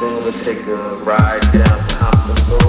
We'll take a ride down to Boulevard.